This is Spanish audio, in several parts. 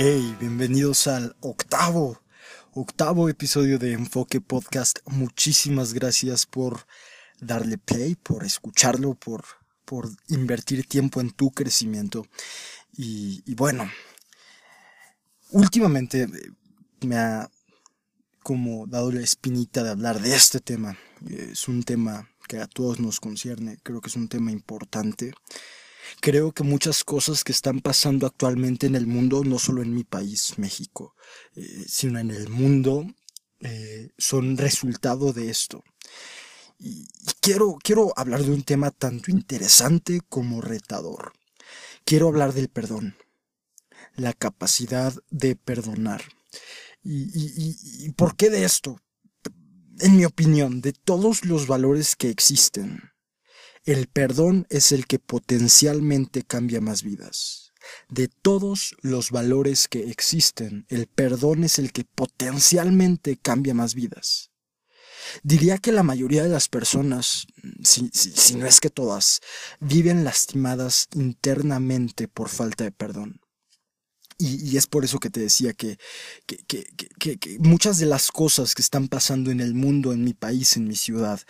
Hey, bienvenidos al octavo, octavo episodio de Enfoque Podcast. Muchísimas gracias por darle play, por escucharlo, por, por invertir tiempo en tu crecimiento. Y, y bueno, últimamente me ha como dado la espinita de hablar de este tema. Es un tema que a todos nos concierne, creo que es un tema importante. Creo que muchas cosas que están pasando actualmente en el mundo, no solo en mi país, México, eh, sino en el mundo, eh, son resultado de esto. Y, quiero, quiero hablar de un tema tanto interesante como retador. Quiero hablar del perdón, la capacidad de perdonar. ¿Y, por qué de esto? En mi opinión, de todos los valores que existen, el perdón es el que potencialmente cambia más vidas. De todos los valores que existen, el perdón es el que potencialmente cambia más vidas. Diría que la mayoría de las personas, si, no es que todas, viven lastimadas internamente por falta de perdón. Y, es por eso que te decía que, que, muchas de las cosas que están pasando en el mundo, en mi país, en mi ciudad,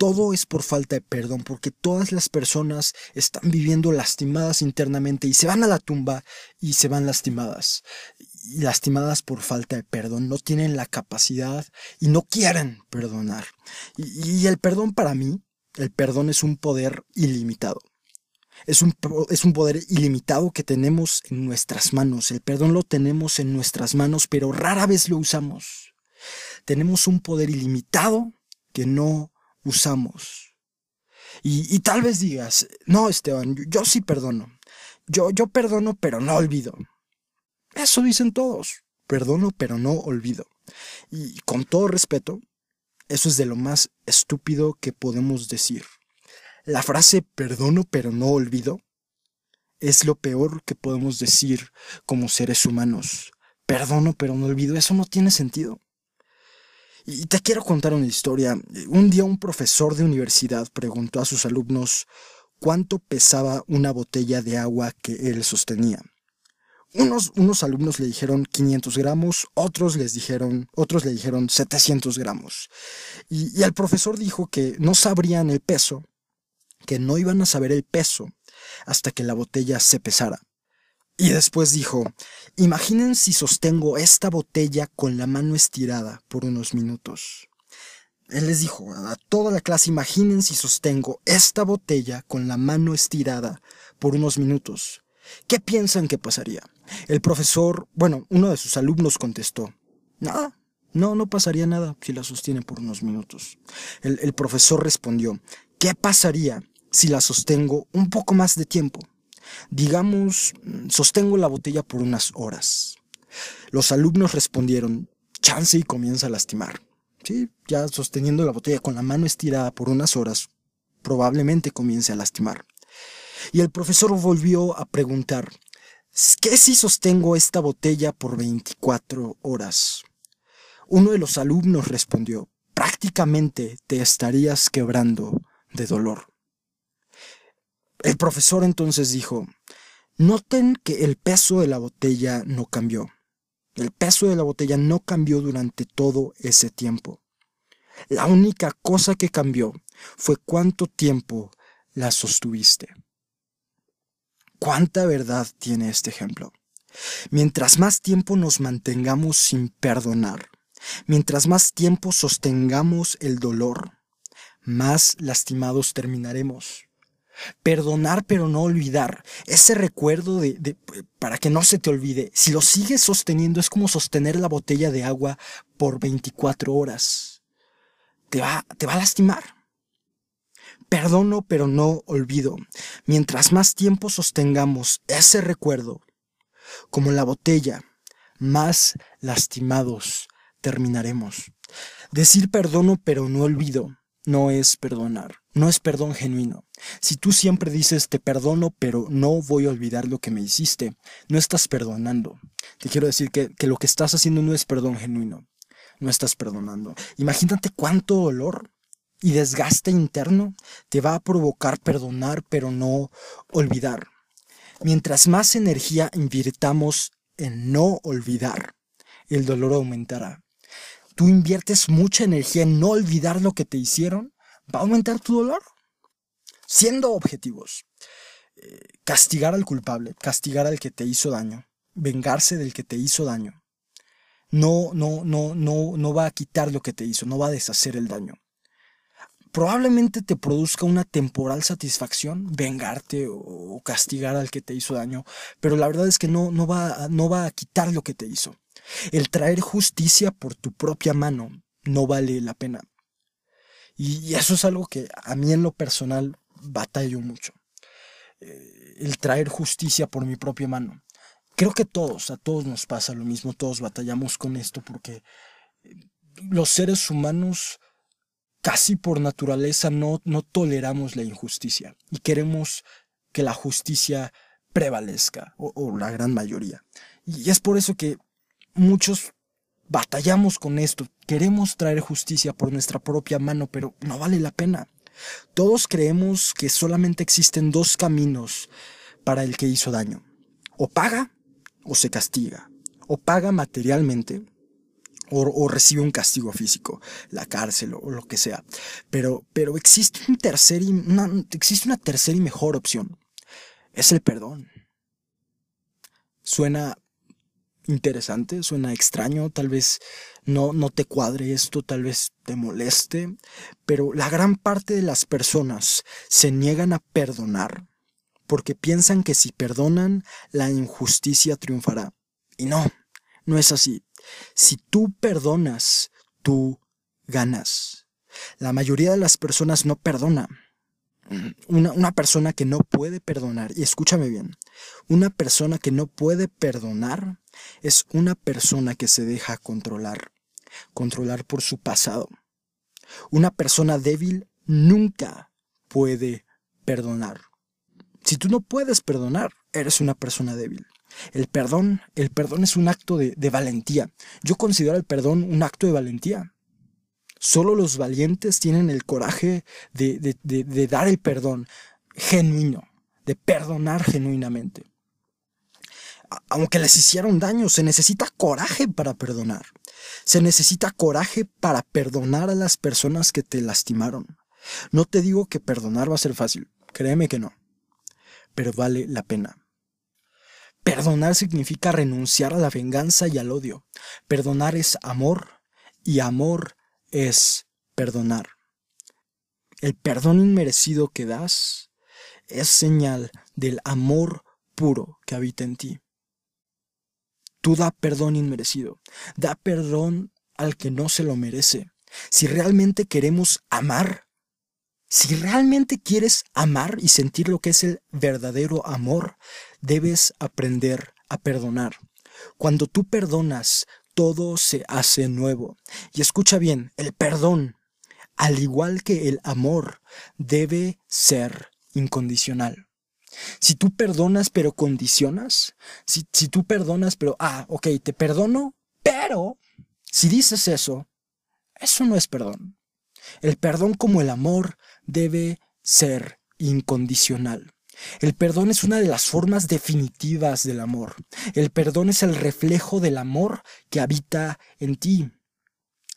todo es por falta de perdón, porque todas las personas están viviendo lastimadas internamente y se van a la tumba y se van lastimadas. Y lastimadas por falta de perdón, no tienen la capacidad y no quieren perdonar. y el perdón para mí, el perdón es un poder ilimitado. Es un, es un poder ilimitado que tenemos en nuestras manos. El perdón lo tenemos en nuestras manos, pero rara vez lo usamos. Tenemos un poder ilimitado que no usamos. Y, tal vez digas, no, Esteban, yo, sí perdono. Yo, yo perdono, pero no olvido. Eso dicen todos. Perdono, pero no olvido. Y con todo respeto, eso es de lo más estúpido que podemos decir. La frase perdono pero no olvido es lo peor que podemos decir como seres humanos. Perdono pero no olvido, eso no tiene sentido. Y te quiero contar una historia. Un día un profesor de universidad preguntó a sus alumnos cuánto pesaba una botella de agua que él sostenía. Unos, unos, alumnos le dijeron 500 gramos, otros les dijeron, otros le dijeron 700 gramos. Y, y el profesor dijo que no sabrían el peso que no iban a saber el peso hasta que la botella se pesara. Y después dijo, imaginen si sostengo esta botella con la mano estirada por unos minutos. Él les dijo a toda la clase, imaginen si sostengo esta botella con la mano estirada por unos minutos. ¿Qué piensan que pasaría? El profesor, bueno, uno de sus alumnos contestó, nada, no, no pasaría nada si la sostiene por unos minutos. El, el profesor respondió, ¿qué pasaría si la sostengo un poco más de tiempo. Digamos, sostengo la botella por unas horas. Los alumnos respondieron, chance y comienza a lastimar. Sí, ya sosteniendo la botella con la mano estirada por unas horas, probablemente comience a lastimar. Y el profesor volvió a preguntar, ¿qué si sostengo esta botella por 24 horas? Uno de los alumnos respondió, prácticamente te estarías quebrando de dolor. El profesor entonces dijo, noten que el peso de la botella no cambió. El peso de la botella no cambió durante todo ese tiempo. La única cosa que cambió fue cuánto tiempo la sostuviste. ¿Cuánta verdad tiene este ejemplo? Mientras más tiempo nos mantengamos sin perdonar, mientras más tiempo sostengamos el dolor, más lastimados terminaremos. Perdonar pero no olvidar. Ese recuerdo de, para que no se te olvide. Si lo sigues sosteniendo es como sostener la botella de agua por 24 horas. Te va, te va a lastimar. Perdono pero no olvido. Mientras más tiempo sostengamos ese recuerdo, como la botella, más lastimados terminaremos. Decir perdono pero no olvido no es perdonar, no es perdón genuino. Si tú siempre dices te perdono, pero no voy a olvidar lo que me hiciste, no estás perdonando. Te quiero decir que, que lo que estás haciendo no es perdón genuino, no estás perdonando. Imagínate cuánto dolor y desgaste interno te va a provocar perdonar, pero no olvidar. Mientras más energía invirtamos en no olvidar, el dolor aumentará. Tú inviertes mucha energía en no olvidar lo que te hicieron, va a aumentar tu dolor. Siendo objetivos, eh, castigar al culpable, castigar al que te hizo daño, vengarse del que te hizo daño, no, no, no, no, no va a quitar lo que te hizo, no va a deshacer el daño probablemente te produzca una temporal satisfacción vengarte o castigar al que te hizo daño, pero la verdad es que no, no, va, no va a quitar lo que te hizo. El traer justicia por tu propia mano no vale la pena. Y eso es algo que a mí en lo personal batallo mucho. Eh, el traer justicia por mi propia mano. Creo que todos, a todos nos pasa lo mismo, todos batallamos con esto porque los seres humanos casi por naturaleza no, no toleramos la injusticia y queremos que la justicia prevalezca, o, la gran mayoría. Y es por eso que muchos batallamos con esto, queremos traer justicia por nuestra propia mano, pero no vale la pena. Todos creemos que solamente existen dos caminos para el que hizo daño. O paga o se castiga. O paga materialmente o, recibe un castigo físico, la cárcel o, lo que sea. Pero, pero existe, un tercer una, existe una tercera y mejor opción. Es el perdón. Suena interesante, suena extraño, tal vez no, no te cuadre esto, tal vez te moleste, pero la gran parte de las personas se niegan a perdonar porque piensan que si perdonan, la injusticia triunfará. Y no, no es así. Si tú perdonas, tú ganas. La mayoría de las personas no perdona. Una, una, persona que no puede perdonar, y escúchame bien, una persona que no puede perdonar es una persona que se deja controlar, controlar por su pasado. Una persona débil nunca puede perdonar. Si tú no puedes perdonar, eres una persona débil. El perdón, el perdón es un acto de, valentía. Yo considero el perdón un acto de valentía. Solo los valientes tienen el coraje de, de, dar el perdón genuino, de perdonar genuinamente. Aunque les hicieron daño, se necesita coraje para perdonar. Se necesita coraje para perdonar a las personas que te lastimaron. No te digo que perdonar va a ser fácil, créeme que no, pero vale la pena. Perdonar significa renunciar a la venganza y al odio. Perdonar es amor y amor es perdonar. El perdón inmerecido que das es señal del amor puro que habita en ti. Tú da perdón inmerecido, da perdón al que no se lo merece. Si realmente queremos amar, si realmente quieres amar y sentir lo que es el verdadero amor, debes aprender a perdonar. Cuando tú perdonas, todo se hace nuevo. Y escucha bien, el perdón, al igual que el amor, debe ser incondicional. Si tú perdonas pero condicionas, si, si tú perdonas pero, ah, ok, te perdono, pero si dices eso, eso no es perdón. El perdón como el amor debe ser incondicional. El perdón es una de las formas definitivas del amor. El perdón es el reflejo del amor que habita en ti.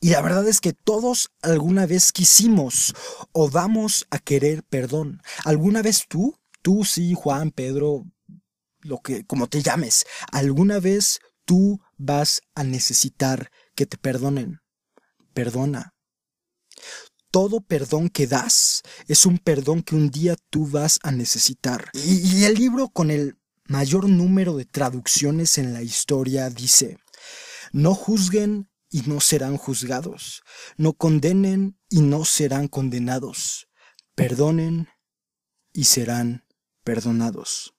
Y la verdad es que todos alguna vez quisimos o vamos a querer perdón. ¿Alguna vez tú, tú sí, Juan, Pedro, lo que como te llames, alguna vez tú vas a necesitar que te perdonen? Perdona todo perdón que das es un perdón que un día tú vas a necesitar. Y, el libro con el mayor número de traducciones en la historia dice, no juzguen y no serán juzgados, no condenen y no serán condenados, perdonen y serán perdonados.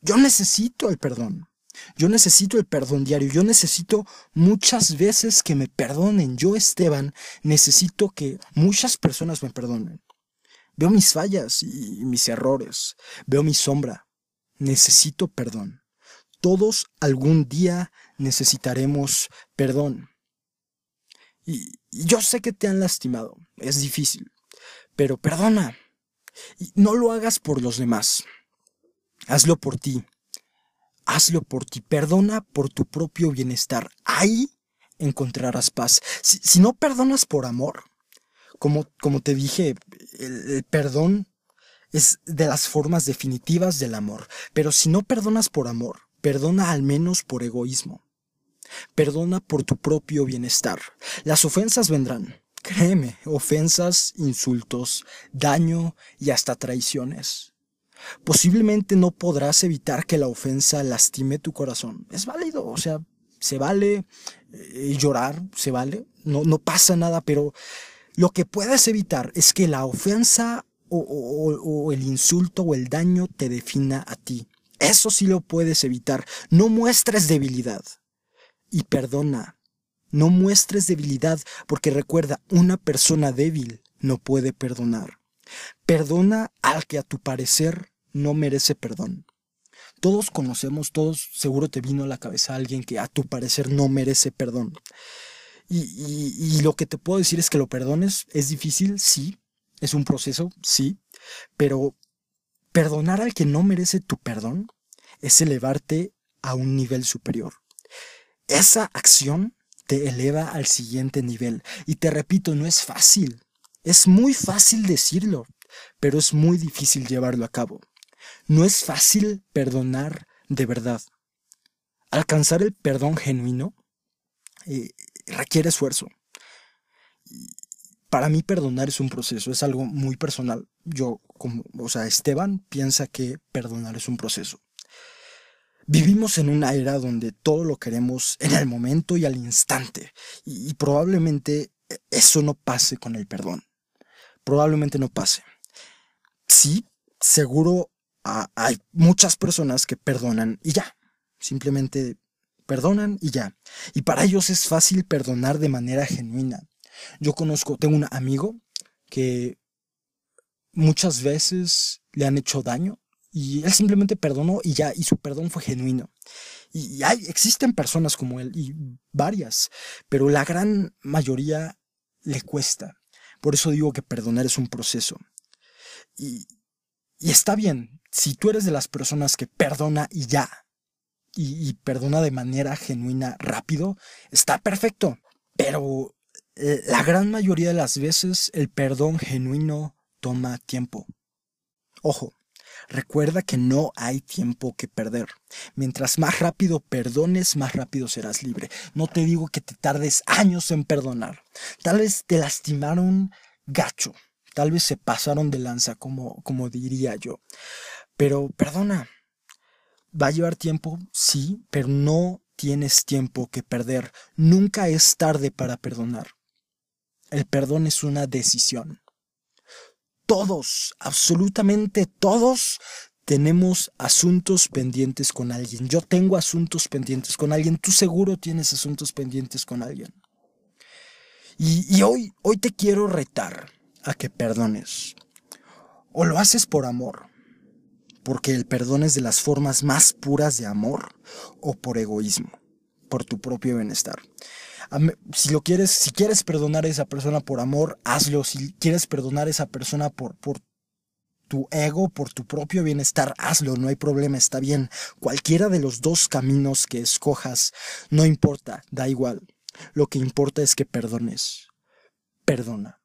Yo necesito el perdón. Yo necesito el perdón diario, yo necesito muchas veces que me perdonen. Yo, Esteban, necesito que muchas personas me perdonen. Veo mis fallas y mis errores, veo mi sombra. Necesito perdón. Todos algún día necesitaremos perdón. Y, yo sé que te han lastimado, es difícil, pero perdona. No lo hagas por los demás, hazlo por ti hazlo por ti, perdona por tu propio bienestar. Ahí encontrarás paz. Si, no perdonas por amor, como, como te dije, el, perdón es de las formas definitivas del amor. Pero si no perdonas por amor, perdona al menos por egoísmo. Perdona por tu propio bienestar. Las ofensas vendrán. Créeme, ofensas, insultos, daño y hasta traiciones. Posiblemente no podrás evitar que la ofensa lastime tu corazón. Es válido, o sea, se vale eh, llorar, se vale, no, no pasa nada, pero lo que puedes evitar es que la ofensa o, o, el insulto o el daño te defina a ti. Eso sí lo puedes evitar. No muestres debilidad. Y perdona. No muestres debilidad porque recuerda, una persona débil no puede perdonar. Perdona al que a tu parecer no merece perdón. Todos conocemos, todos seguro te vino a la cabeza alguien que a tu parecer no merece perdón. Y, y, lo que te puedo decir es que lo perdones es difícil, sí, es un proceso, sí, pero perdonar al que no merece tu perdón es elevarte a un nivel superior. Esa acción te eleva al siguiente nivel. Y te repito, no es fácil. Es muy fácil decirlo, pero es muy difícil llevarlo a cabo. No es fácil perdonar de verdad. Alcanzar el perdón genuino eh, requiere esfuerzo. Para mí perdonar es un proceso, es algo muy personal. Yo, como, o sea, Esteban piensa que perdonar es un proceso. Vivimos en una era donde todo lo queremos en el momento y al instante, y probablemente eso no pase con el perdón. Probablemente no pase. Sí, seguro hay muchas personas que perdonan y ya. Simplemente perdonan y ya. Y para ellos es fácil perdonar de manera genuina. Yo conozco, tengo un amigo que muchas veces le han hecho daño y él simplemente perdonó y ya, y su perdón fue genuino. Y, hay, existen personas como él, y varias, pero la gran mayoría le cuesta. Por eso digo que perdonar es un proceso. Y, y está bien, si tú eres de las personas que perdona y ya, y, perdona de manera genuina rápido, está perfecto. Pero eh, la gran mayoría de las veces el perdón genuino toma tiempo. Ojo, recuerda que no hay tiempo que perder. Mientras más rápido perdones, más rápido serás libre. No te digo que te tardes años en perdonar. Tal vez te lastimaron gacho. Tal vez se pasaron de lanza, como, como diría yo. Pero perdona, va a llevar tiempo, sí, pero no tienes tiempo que perder. Nunca es tarde para perdonar. El perdón es una decisión. Todos, absolutamente todos, tenemos asuntos pendientes con alguien. Yo tengo asuntos pendientes con alguien. Tú seguro tienes asuntos pendientes con alguien. Y, hoy, hoy te quiero retar a que perdones. O lo haces por amor, porque el perdón es de las formas más puras de amor, o por egoísmo, por tu propio bienestar. Si lo quieres, si quieres perdonar a esa persona por amor, hazlo. Si quieres perdonar a esa persona por, por tu ego, por tu propio bienestar, hazlo, no hay problema, está bien. Cualquiera de los dos caminos que escojas, no importa, da igual. Lo que importa es que perdones. Perdona.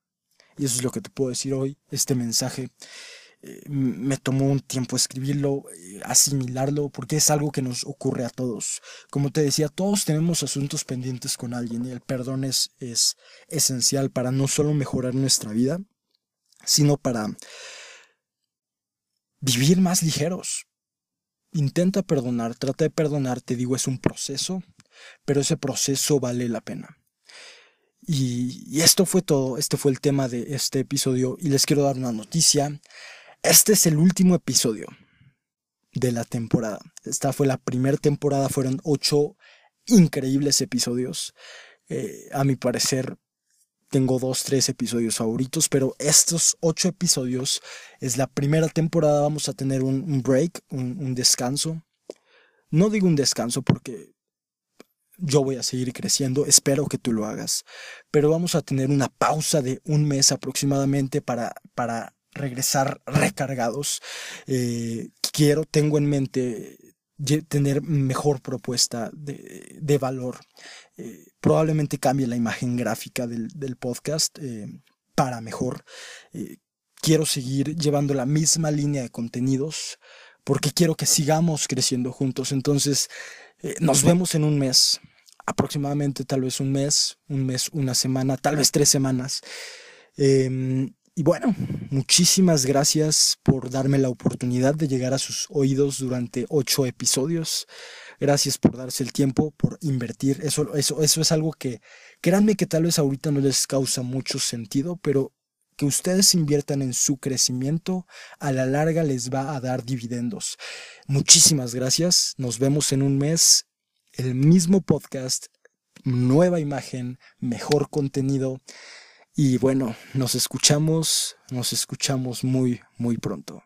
Y eso es lo que te puedo decir hoy, este mensaje. Eh, me tomó un tiempo escribirlo, eh, asimilarlo, porque es algo que nos ocurre a todos. Como te decía, todos tenemos asuntos pendientes con alguien y el perdón es, es esencial para no solo mejorar nuestra vida, sino para vivir más ligeros. Intenta perdonar, trata de perdonar, te digo, es un proceso, pero ese proceso vale la pena. Y, esto fue todo, este fue el tema de este episodio y les quiero dar una noticia. Este es el último episodio de la temporada. Esta fue la primera temporada, fueron ocho increíbles episodios. Eh, a mi parecer tengo dos, tres episodios favoritos, pero estos ocho episodios es la primera temporada, vamos a tener un, break, un descanso. No digo un descanso porque yo voy a seguir creciendo, espero que tú lo hagas, pero vamos a tener una pausa de un mes aproximadamente para, para regresar recargados. Eh, quiero, tengo en mente tener mejor propuesta de, valor. Eh, probablemente cambie la imagen gráfica del, podcast eh, para mejor. Quiero seguir llevando la misma línea de contenidos porque quiero que sigamos creciendo juntos. Entonces, nos vemos en un mes, aproximadamente tal vez un mes, un mes, una semana, tal vez tres semanas. Y bueno, muchísimas gracias por darme la oportunidad de llegar a sus oídos durante ocho episodios. Gracias por darse el tiempo, por invertir. Eso, eso, eso es algo que, créanme que tal vez ahorita no les causa mucho sentido, pero que ustedes inviertan en su crecimiento, a la larga les va a dar dividendos. Muchísimas gracias. Nos vemos en un mes. El mismo podcast, nueva imagen, mejor contenido. Y bueno, nos escuchamos, nos escuchamos muy, muy pronto.